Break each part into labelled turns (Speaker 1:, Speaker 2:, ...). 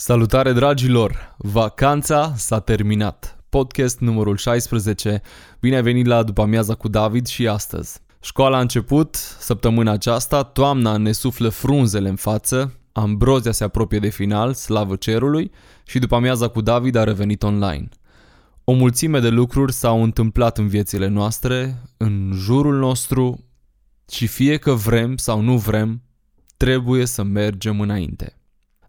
Speaker 1: Salutare dragilor! Vacanța s-a terminat. Podcast numărul 16. Bine ai venit la după amiaza cu David și astăzi. Școala a început săptămâna aceasta, toamna ne suflă frunzele în față, Ambrozia se apropie de final, slavă cerului, și după amiaza cu David a revenit online. O mulțime de lucruri s-au întâmplat în viețile noastre, în jurul nostru, și fie că vrem sau nu vrem, trebuie să mergem înainte.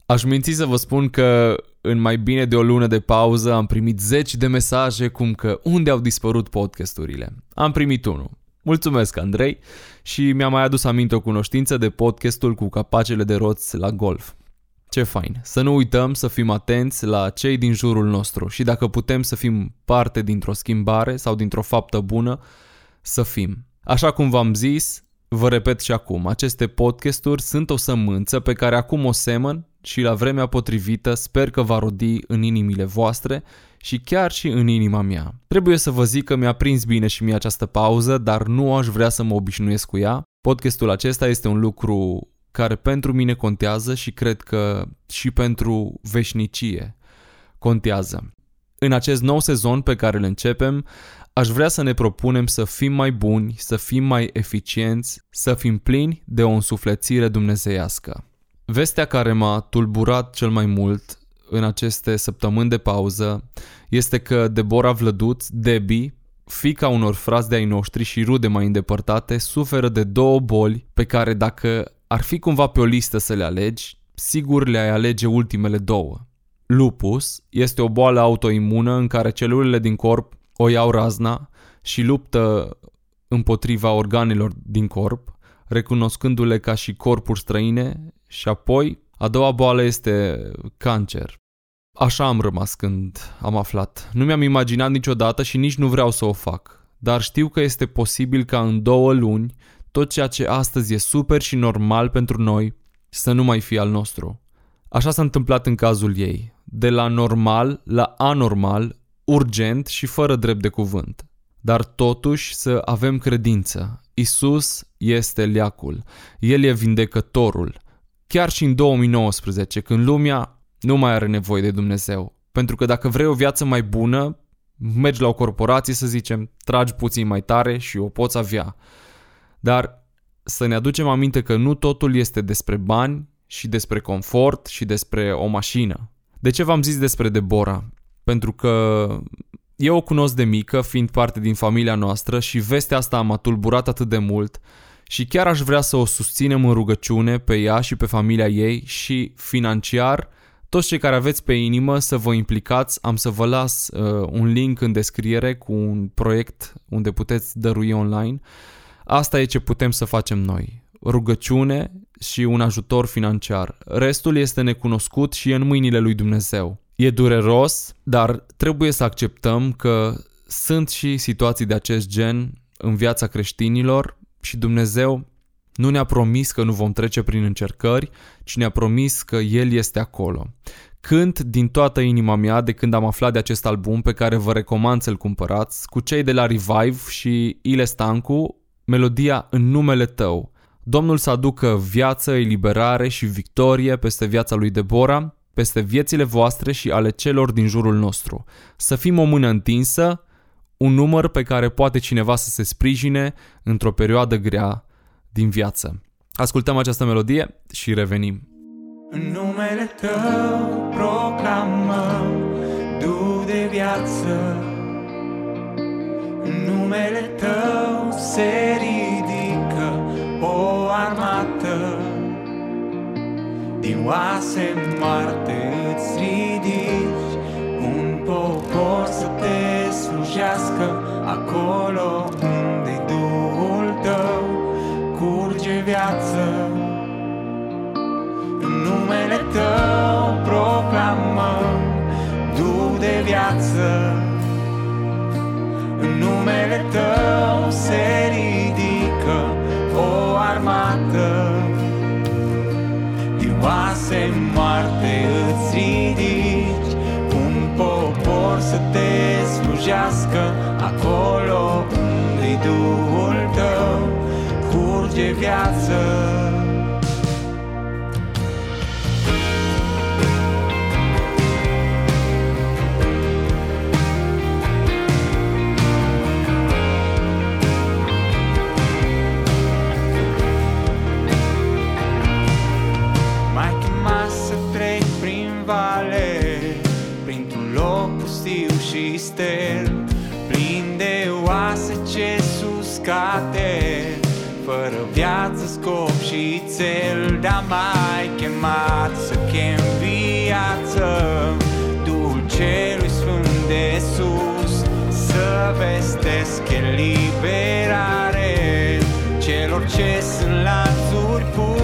Speaker 1: Aș minți să vă spun că în mai bine de o lună de pauză am primit zeci de mesaje cum că unde au dispărut podcasturile. Am primit unul. Mulțumesc, Andrei, și mi-a mai adus aminte o cunoștință de podcastul cu capacele de roți la golf. Ce fain! Să nu uităm să fim atenți la cei din jurul nostru și dacă putem să fim parte dintr-o schimbare sau dintr-o faptă bună, să fim. Așa cum v-am zis, vă repet și acum, aceste podcasturi sunt o sămânță pe care acum o semăn și la vremea potrivită sper că va rodi în inimile voastre și chiar și în inima mea. Trebuie să vă zic că mi-a prins bine și mie această pauză, dar nu aș vrea să mă obișnuiesc cu ea. Podcastul acesta este un lucru care pentru mine contează și cred că și pentru veșnicie contează. În acest nou sezon pe care îl începem, aș vrea să ne propunem să fim mai buni, să fim mai eficienți, să fim plini de o însuflețire dumnezeiască. Vestea care m-a tulburat cel mai mult în aceste săptămâni de pauză este că Deborah Vlăduț, Debbie, fica unor frați de-ai noștri și rude mai îndepărtate, suferă de două boli pe care dacă ar fi cumva pe o listă să le alegi, sigur le-ai alege ultimele două. Lupus este o boală autoimună în care celulele din corp o iau razna și luptă împotriva organelor din corp, recunoscându-le ca și corpuri străine și apoi a doua boală este cancer. Așa am rămas când am aflat. Nu mi-am imaginat niciodată și nici nu vreau să o fac. Dar știu că este posibil ca în două luni tot ceea ce astăzi e super și normal pentru noi să nu mai fie al nostru. Așa s-a întâmplat în cazul ei. De la normal la anormal, urgent și fără drept de cuvânt. Dar totuși să avem credință. Isus este leacul. El e vindecătorul. Chiar și în 2019, când lumea nu mai are nevoie de Dumnezeu. Pentru că dacă vrei o viață mai bună, mergi la o corporație, să zicem, tragi puțin mai tare și o poți avea. Dar să ne aducem aminte că nu totul este despre bani și despre confort și despre o mașină. De ce v-am zis despre Deborah? Pentru că eu o cunosc de mică, fiind parte din familia noastră și vestea asta m-a tulburat atât de mult și chiar aș vrea să o susținem în rugăciune pe ea și pe familia ei și financiar toți cei care aveți pe inimă să vă implicați, am să vă las uh, un link în descriere cu un proiect unde puteți dărui online. Asta e ce putem să facem noi. Rugăciune și un ajutor financiar. Restul este necunoscut și e în mâinile lui Dumnezeu. E dureros, dar trebuie să acceptăm că sunt și situații de acest gen în viața creștinilor și Dumnezeu nu ne-a promis că nu vom trece prin încercări, ci ne-a promis că El este acolo. Cânt din toată inima mea de când am aflat de acest album pe care vă recomand să-l cumpărați, cu cei de la Revive și Ile Stancu, melodia În numele tău. Domnul să aducă viață, eliberare și victorie peste viața lui Deborah, peste viețile voastre și ale celor din jurul nostru. Să fim o mână întinsă, un număr pe care poate cineva să se sprijine într-o perioadă grea din viață. Ascultăm această melodie și revenim.
Speaker 2: În numele tău proclamăm du de viață În numele tău se ridică o armată Din oase moarte îți ridici Un popor să te slujească Acolo unde Duhul tău curge viață. În numele tău proclamăm Du de viață. În numele tău se ridică o armată. Din oase moarte îți ridici. Un popor să te slujească Acolo unde-i Duhul tău Curge viață Fără viață, scop și țel Dar mai chemat să chem viață. Duhul celui sfânt de sus Să vestesc eliberare Celor ce sunt lanțuri puși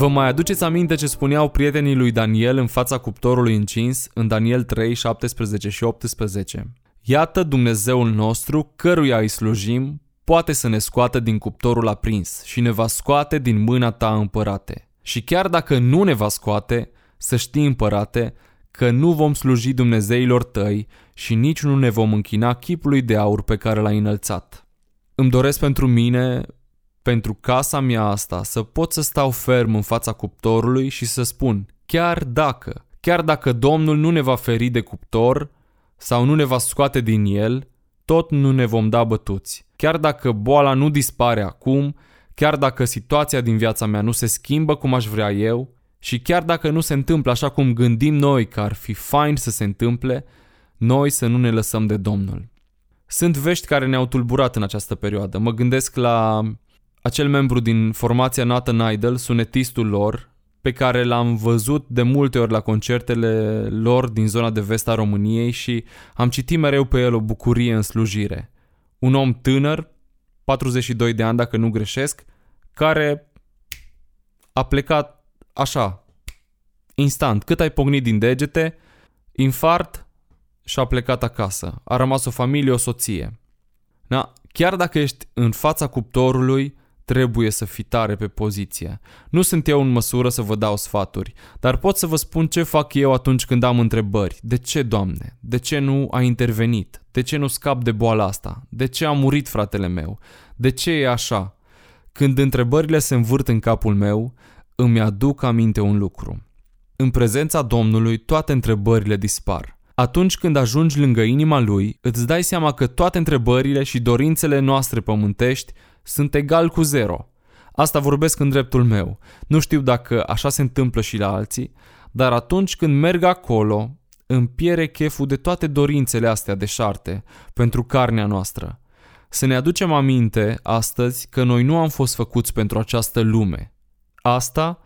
Speaker 1: Vă mai aduceți aminte ce spuneau prietenii lui Daniel în fața cuptorului încins în Daniel 3, 17 și 18? Iată Dumnezeul nostru, căruia îi slujim, poate să ne scoată din cuptorul aprins și ne va scoate din mâna ta împărate. Și chiar dacă nu ne va scoate, să știi împărate că nu vom sluji Dumnezeilor tăi și nici nu ne vom închina chipului de aur pe care l-ai înălțat. Îmi doresc pentru mine, pentru casa mea asta, să pot să stau ferm în fața cuptorului și să spun, chiar dacă, chiar dacă Domnul nu ne va feri de cuptor sau nu ne va scoate din el, tot nu ne vom da bătuți. Chiar dacă boala nu dispare acum, chiar dacă situația din viața mea nu se schimbă cum aș vrea eu și chiar dacă nu se întâmplă așa cum gândim noi că ar fi fain să se întâmple, noi să nu ne lăsăm de Domnul. Sunt vești care ne-au tulburat în această perioadă. Mă gândesc la acel membru din formația Nathan Idol, sunetistul lor, pe care l-am văzut de multe ori la concertele lor din zona de vest a României și am citit mereu pe el o bucurie în slujire. Un om tânăr, 42 de ani dacă nu greșesc, care a plecat așa, instant, cât ai pognit din degete, infart și a plecat acasă. A rămas o familie, o soție. Da, chiar dacă ești în fața cuptorului, trebuie să fii tare pe poziție. Nu sunt eu în măsură să vă dau sfaturi, dar pot să vă spun ce fac eu atunci când am întrebări. De ce, Doamne? De ce nu a intervenit? De ce nu scap de boala asta? De ce a murit fratele meu? De ce e așa? Când întrebările se învârt în capul meu, îmi aduc aminte un lucru. În prezența Domnului, toate întrebările dispar. Atunci când ajungi lângă inima Lui, îți dai seama că toate întrebările și dorințele noastre pământești sunt egal cu zero. Asta vorbesc în dreptul meu. Nu știu dacă așa se întâmplă și la alții, dar atunci când merg acolo, îmi piere cheful de toate dorințele astea deșarte pentru carnea noastră. Să ne aducem aminte astăzi că noi nu am fost făcuți pentru această lume. Asta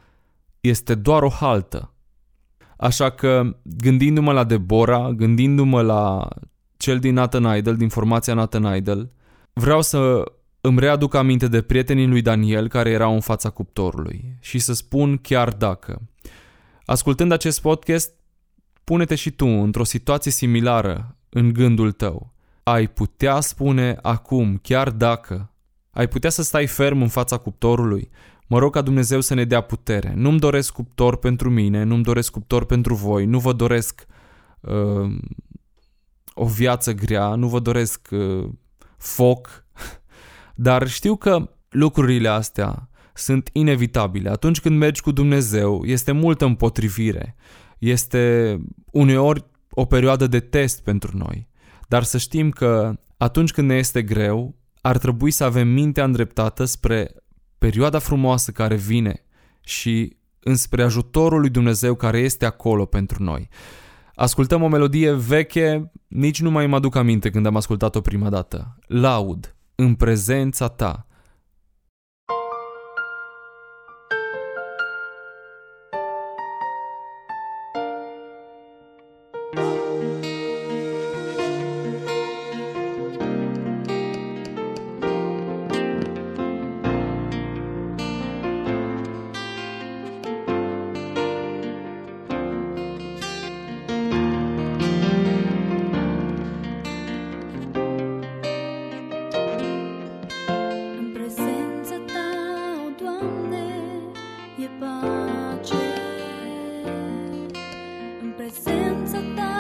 Speaker 1: este doar o haltă. Așa că, gândindu-mă la Deborah, gândindu-mă la cel din Nathan Idol, din formația Nathan Idol, vreau să îmi readuc aminte de prietenii lui Daniel care erau în fața cuptorului și să spun chiar dacă. Ascultând acest podcast, pune-te și tu într-o situație similară în gândul tău. Ai putea spune acum, chiar dacă, ai putea să stai ferm în fața cuptorului. Mă rog ca Dumnezeu să ne dea putere. Nu-mi doresc cuptor pentru mine, nu-mi doresc cuptor pentru voi, nu vă doresc uh, o viață grea, nu vă doresc uh, foc, dar știu că lucrurile astea sunt inevitabile. Atunci când mergi cu Dumnezeu, este multă împotrivire. Este uneori o perioadă de test pentru noi. Dar să știm că atunci când ne este greu, ar trebui să avem mintea îndreptată spre perioada frumoasă care vine și înspre ajutorul lui Dumnezeu care este acolo pentru noi. Ascultăm o melodie veche, nici nu mai mă aduc aminte când am ascultat-o prima dată. Laud, în prezența ta.
Speaker 3: Prezența ta, o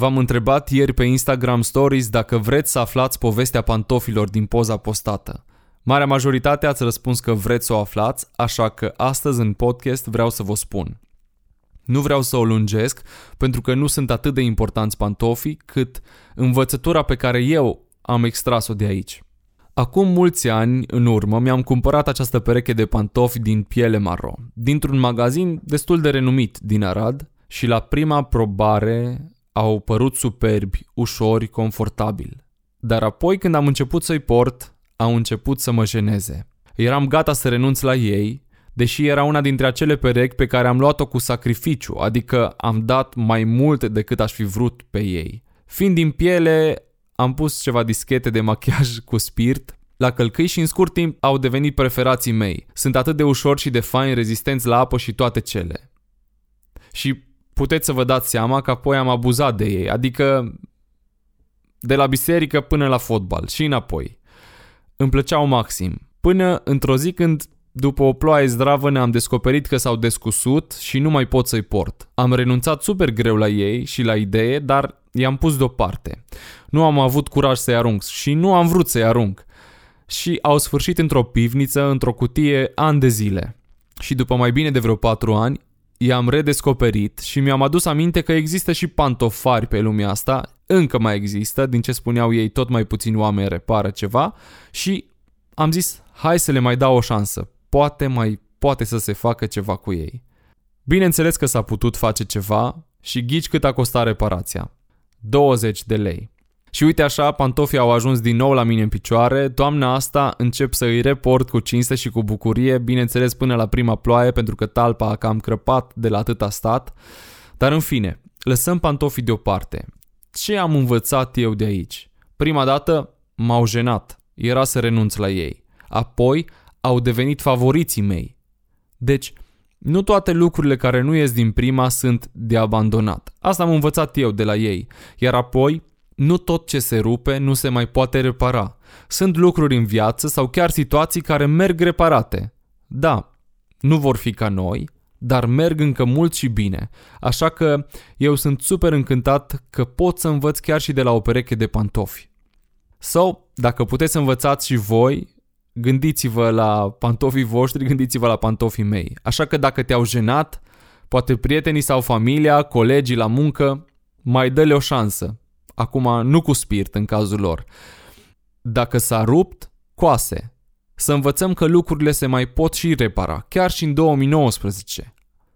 Speaker 1: V-am întrebat ieri pe Instagram Stories dacă vreți să aflați povestea pantofilor din poza postată. Marea majoritate ați răspuns că vreți să o aflați, așa că astăzi în podcast vreau să vă spun. Nu vreau să o lungesc, pentru că nu sunt atât de importanți pantofii, cât învățătura pe care eu am extras-o de aici. Acum mulți ani în urmă mi-am cumpărat această pereche de pantofi din piele maro, dintr-un magazin destul de renumit din Arad și la prima probare au părut superbi, ușori, confortabili. Dar apoi când am început să-i port, au început să mă jeneze. Eram gata să renunț la ei, deși era una dintre acele perechi pe care am luat-o cu sacrificiu, adică am dat mai mult decât aș fi vrut pe ei. Fiind din piele, am pus ceva dischete de machiaj cu spirit la călcâi și în scurt timp au devenit preferații mei. Sunt atât de ușor și de fain, rezistenți la apă și toate cele. Și puteți să vă dați seama că apoi am abuzat de ei, adică de la biserică până la fotbal și înapoi. Îmi plăceau maxim. Până într-o zi când după o ploaie zdravă ne-am descoperit că s-au descusut și nu mai pot să-i port. Am renunțat super greu la ei și la idee, dar i-am pus deoparte. Nu am avut curaj să-i arunc și nu am vrut să-i arunc. Și au sfârșit într-o pivniță, într-o cutie, ani de zile. Și după mai bine de vreo patru ani, i-am redescoperit și mi-am adus aminte că există și pantofari pe lumea asta, încă mai există, din ce spuneau ei, tot mai puțini oameni repară ceva și am zis, hai să le mai dau o șansă, poate mai poate să se facă ceva cu ei. Bineînțeles că s-a putut face ceva și ghici cât a costat reparația. 20 de lei. Și uite așa, pantofii au ajuns din nou la mine în picioare, toamna asta încep să îi report cu cinste și cu bucurie, bineînțeles până la prima ploaie pentru că talpa a cam crăpat de la atâta stat. Dar în fine, lăsăm pantofii deoparte. Ce am învățat eu de aici? Prima dată m-au jenat, era să renunț la ei. Apoi au devenit favoriții mei. Deci, nu toate lucrurile care nu ies din prima sunt de abandonat. Asta am învățat eu de la ei. Iar apoi, nu tot ce se rupe nu se mai poate repara. Sunt lucruri în viață sau chiar situații care merg reparate. Da, nu vor fi ca noi, dar merg încă mult și bine. Așa că eu sunt super încântat că pot să învăț chiar și de la o pereche de pantofi. Sau, dacă puteți să învățați și voi, gândiți-vă la pantofii voștri, gândiți-vă la pantofii mei. Așa că dacă te-au jenat, poate prietenii sau familia, colegii la muncă, mai dă-le o șansă. Acum, nu cu spirit în cazul lor. Dacă s-a rupt, coase. Să învățăm că lucrurile se mai pot și repara, chiar și în 2019.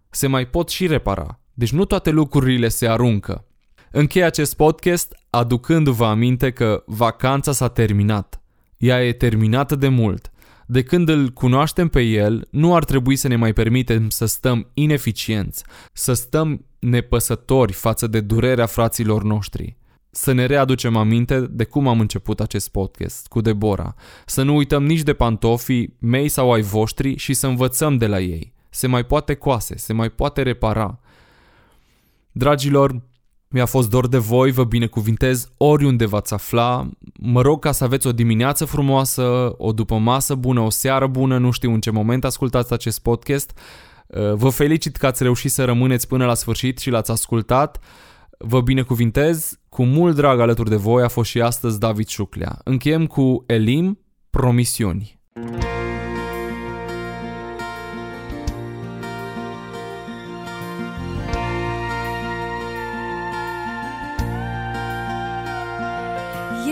Speaker 1: Se mai pot și repara. Deci nu toate lucrurile se aruncă. Închei acest podcast aducându-vă aminte că vacanța s-a terminat. Ea e terminată de mult. De când îl cunoaștem pe el, nu ar trebui să ne mai permitem să stăm ineficienți, să stăm nepăsători față de durerea fraților noștri. Să ne readucem aminte de cum am început acest podcast cu Debora. Să nu uităm nici de pantofii mei sau ai voștri și să învățăm de la ei. Se mai poate coase, se mai poate repara. Dragilor, mi-a fost dor de voi, vă binecuvintez oriunde v-ați afla. Mă rog ca să aveți o dimineață frumoasă, o după masă bună, o seară bună, nu știu în ce moment ascultați acest podcast. Uh, vă felicit că ați reușit să rămâneți până la sfârșit și l-ați ascultat. Vă binecuvintez, cu mult drag alături de voi a fost și astăzi David Șuclea. Încheiem cu Elim, promisiuni.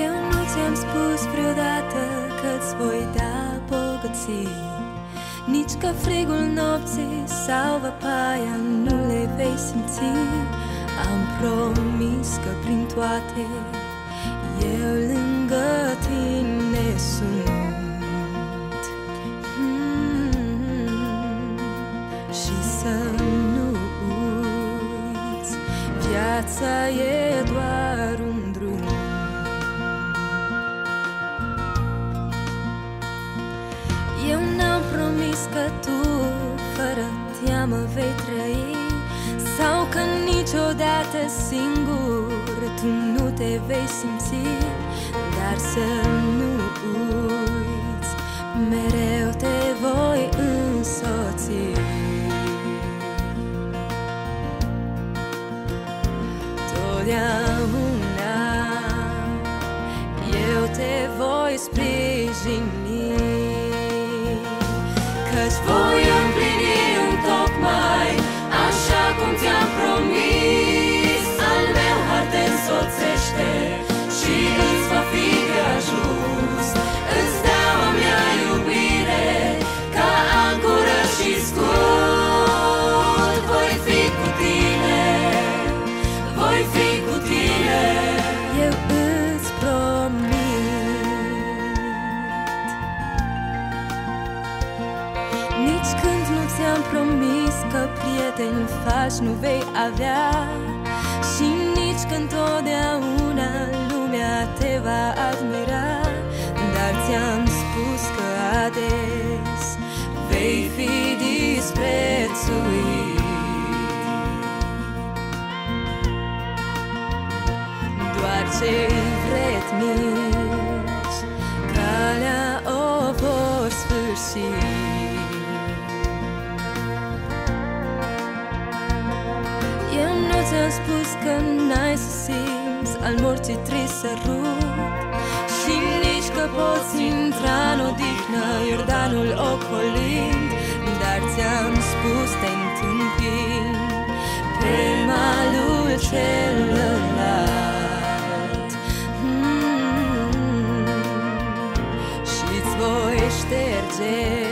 Speaker 4: Eu nu ți-am spus vreodată că-ți voi da bogății Nici că frigul nopții sau văpaia nu le vei simți Am promis că prin toate eu lângă tine sunt. Mm Și să nu uiți, viața e doar un drum. Eu n-am promis că tu fără teamă vei trăi sau că niciodată singur tu nu te vei simți Dar să nu uiți, mereu te voi însoți. Totdeauna eu te voi sprijini. Însoțește Și îți va fi de ajuns. Îți dau a mea iubire Ca ancoră și scut. Voi fi cu tine Voi fi cu tine. Eu îți promit. Nici când nu ți-am promis că prieteni faci nu vei avea. Și nici când totdeauna lumea te va admira Dar ți-am spus că ades vei fi disprețuit. Doar cei vretnici calea o vor sfârși. Eu nu ți-am spus că n-ai să colț al morții trisărut Și nici că poți intra în odihnă Iordanul ocolind Dar ți-am spus te întâmpin. Pe malul celălalt mm -hmm. Și-ți voi șterge